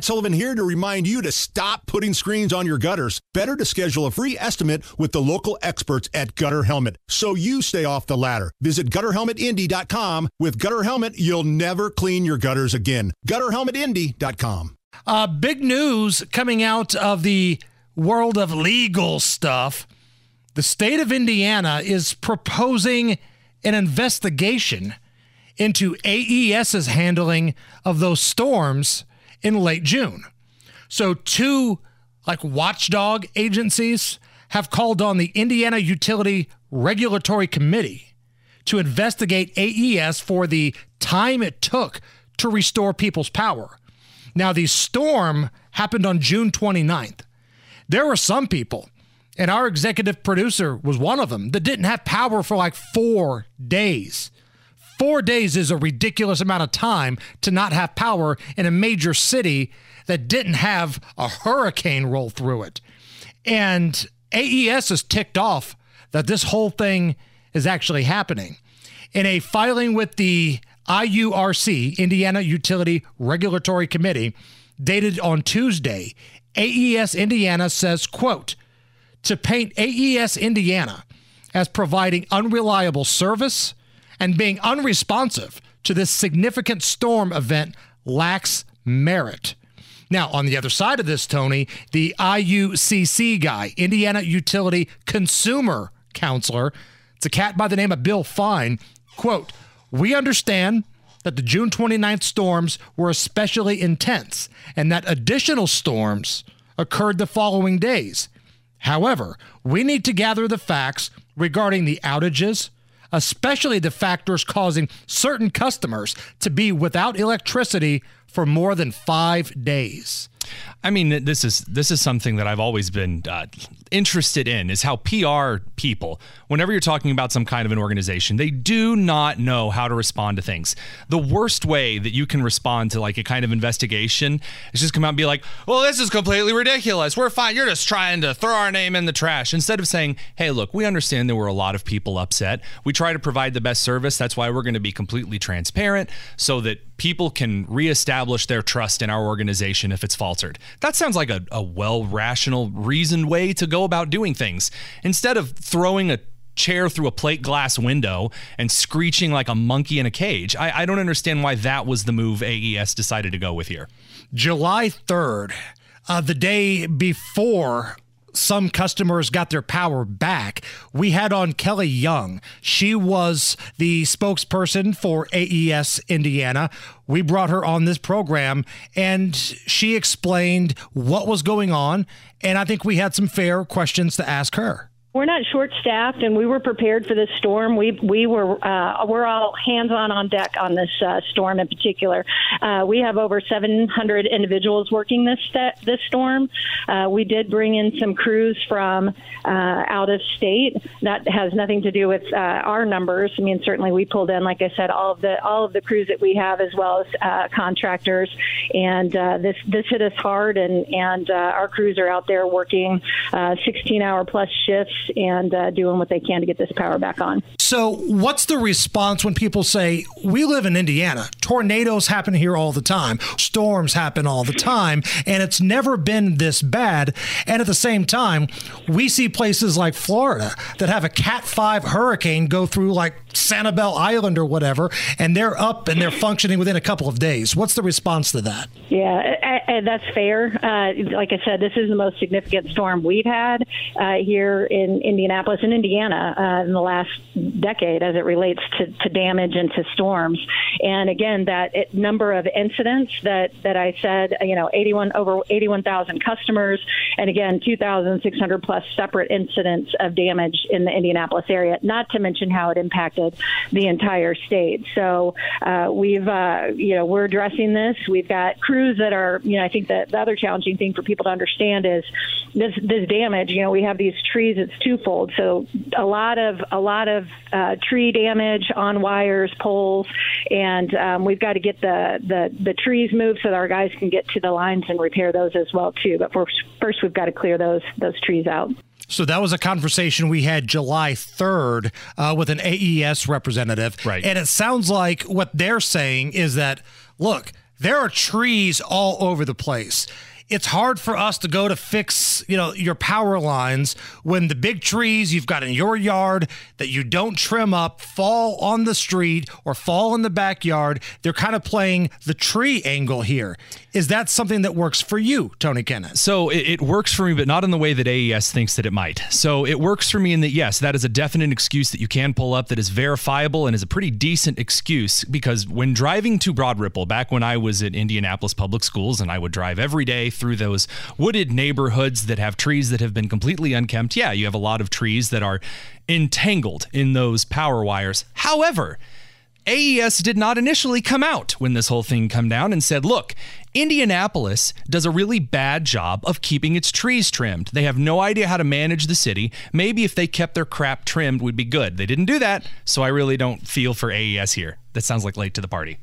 Matt Sullivan here to remind you to stop putting screens on your gutters. Better to schedule a free estimate with the local experts at Gutter Helmet so you stay off the ladder. Visit gutterhelmetindy.com. With Gutter Helmet, you'll never clean your gutters again. Gutterhelmetindy.com. Uh, big news coming out of the world of legal stuff. The state of Indiana is proposing an investigation into AES's handling of those storms in late June. So, two like watchdog agencies have called on the Indiana Utility Regulatory Committee to investigate AES for the time it took to restore people's power. Now, the storm happened on June 29th. There were some people, and our executive producer was one of them, that didn't have power for like four days. Four days is a ridiculous amount of time to not have power in a major city that didn't have a hurricane roll through it. And AES is ticked off that this whole thing is actually happening. In a filing with the IURC, Indiana Utility Regulatory Committee, dated on Tuesday, AES Indiana says, quote, to paint AES Indiana as providing unreliable service and being unresponsive to this significant storm event lacks merit. Now, on the other side of this, Tony, the IUCC guy, Indiana Utility Consumer Counselor, it's a cat by the name of Bill Fine, quote, We understand that the June 29th storms were especially intense and that additional storms occurred the following days. However, we need to gather the facts regarding the outages, especially the factors causing certain customers to be without electricity for more than five days. I mean, this is this is something that I've always been uh, interested in is how PR people, whenever you're talking about some kind of an organization, they do not know how to respond to things. The worst way that you can respond to like a kind of investigation is just come out and be like, "Well, this is completely ridiculous. We're fine. You're just trying to throw our name in the trash." Instead of saying, "Hey, look, we understand there were a lot of people upset. We try to provide the best service. That's why we're going to be completely transparent so that people can reestablish their trust in our organization if it's faltered." That sounds like a, a well rational, reasoned way to go about doing things. Instead of throwing a chair through a plate glass window and screeching like a monkey in a cage, I, I don't understand why that was the move AES decided to go with here. July 3rd, uh, the day before some customers got their power back. We had on Kelly Young. She was the spokesperson for AES Indiana. We brought her on this program and she explained what was going on. And I think we had some fair questions to ask her. We're not short staffed, and we were prepared for this storm. We we were uh, we're all hands on on deck on this uh, storm in particular. Uh, we have over 700 individuals working this st- this storm. Uh, we did bring in some crews from uh, out of state. That has nothing to do with uh, our numbers. I mean, certainly we pulled in, like I said, all of the all of the crews that we have, as well as contractors. And this this hit us hard, and and our crews are out there working 16 hour plus shifts and uh, doing what they can to get this power back on. So, what's the response when people say, We live in Indiana? Tornadoes happen here all the time, storms happen all the time, and it's never been this bad. And at the same time, we see places like Florida that have a Cat 5 hurricane go through like Sanibel Island or whatever, and they're up and they're functioning within a couple of days. What's the response to that? Yeah, that's fair. Uh, like I said, this is the most significant storm we've had uh, here in Indianapolis and Indiana uh, in the last decade as it relates to, to damage and to storms. And again, that number of incidents that, that I said, you know, 81 over 81,000 customers, and again, 2,600 plus separate incidents of damage in the Indianapolis area, not to mention how it impacted the entire state. So uh, we've, uh, you know, we're addressing this. We've got crews that are, you know, I think that the other challenging thing for people to understand is this, this damage, you know, we have these trees, it's twofold. So a lot of, a lot of uh, tree damage on wires, poles, and um, we've got to get the, the, the trees moved so that our guys can get to the lines and repair those as well too. But first, first we've got to clear those those trees out. So that was a conversation we had July 3rd uh, with an AES representative. Right. And it sounds like what they're saying is that, look, there are trees all over the place it's hard for us to go to fix, you know, your power lines when the big trees you've got in your yard that you don't trim up fall on the street or fall in the backyard. They're kind of playing the tree angle here. Is that something that works for you, Tony Kenneth? So it, it, works for me, but not in the way that AES thinks that it might. So it works for me in that, yes, that is a definite excuse that you can pull up that is verifiable and is a pretty decent excuse because when driving to Broad Ripple, back when I was at Indianapolis Public Schools and I would drive every day through those wooded neighborhoods that have trees that have been completely unkempt, yeah, you have a lot of trees that are entangled in those power wires. However, AES did not initially come out when this whole thing come down and said, look, Indianapolis does a really bad job of keeping its trees trimmed. They have no idea how to manage the city. Maybe if they kept their crap trimmed we'd be good. They didn't do that, so I really don't feel for AES here. That sounds like late to the party.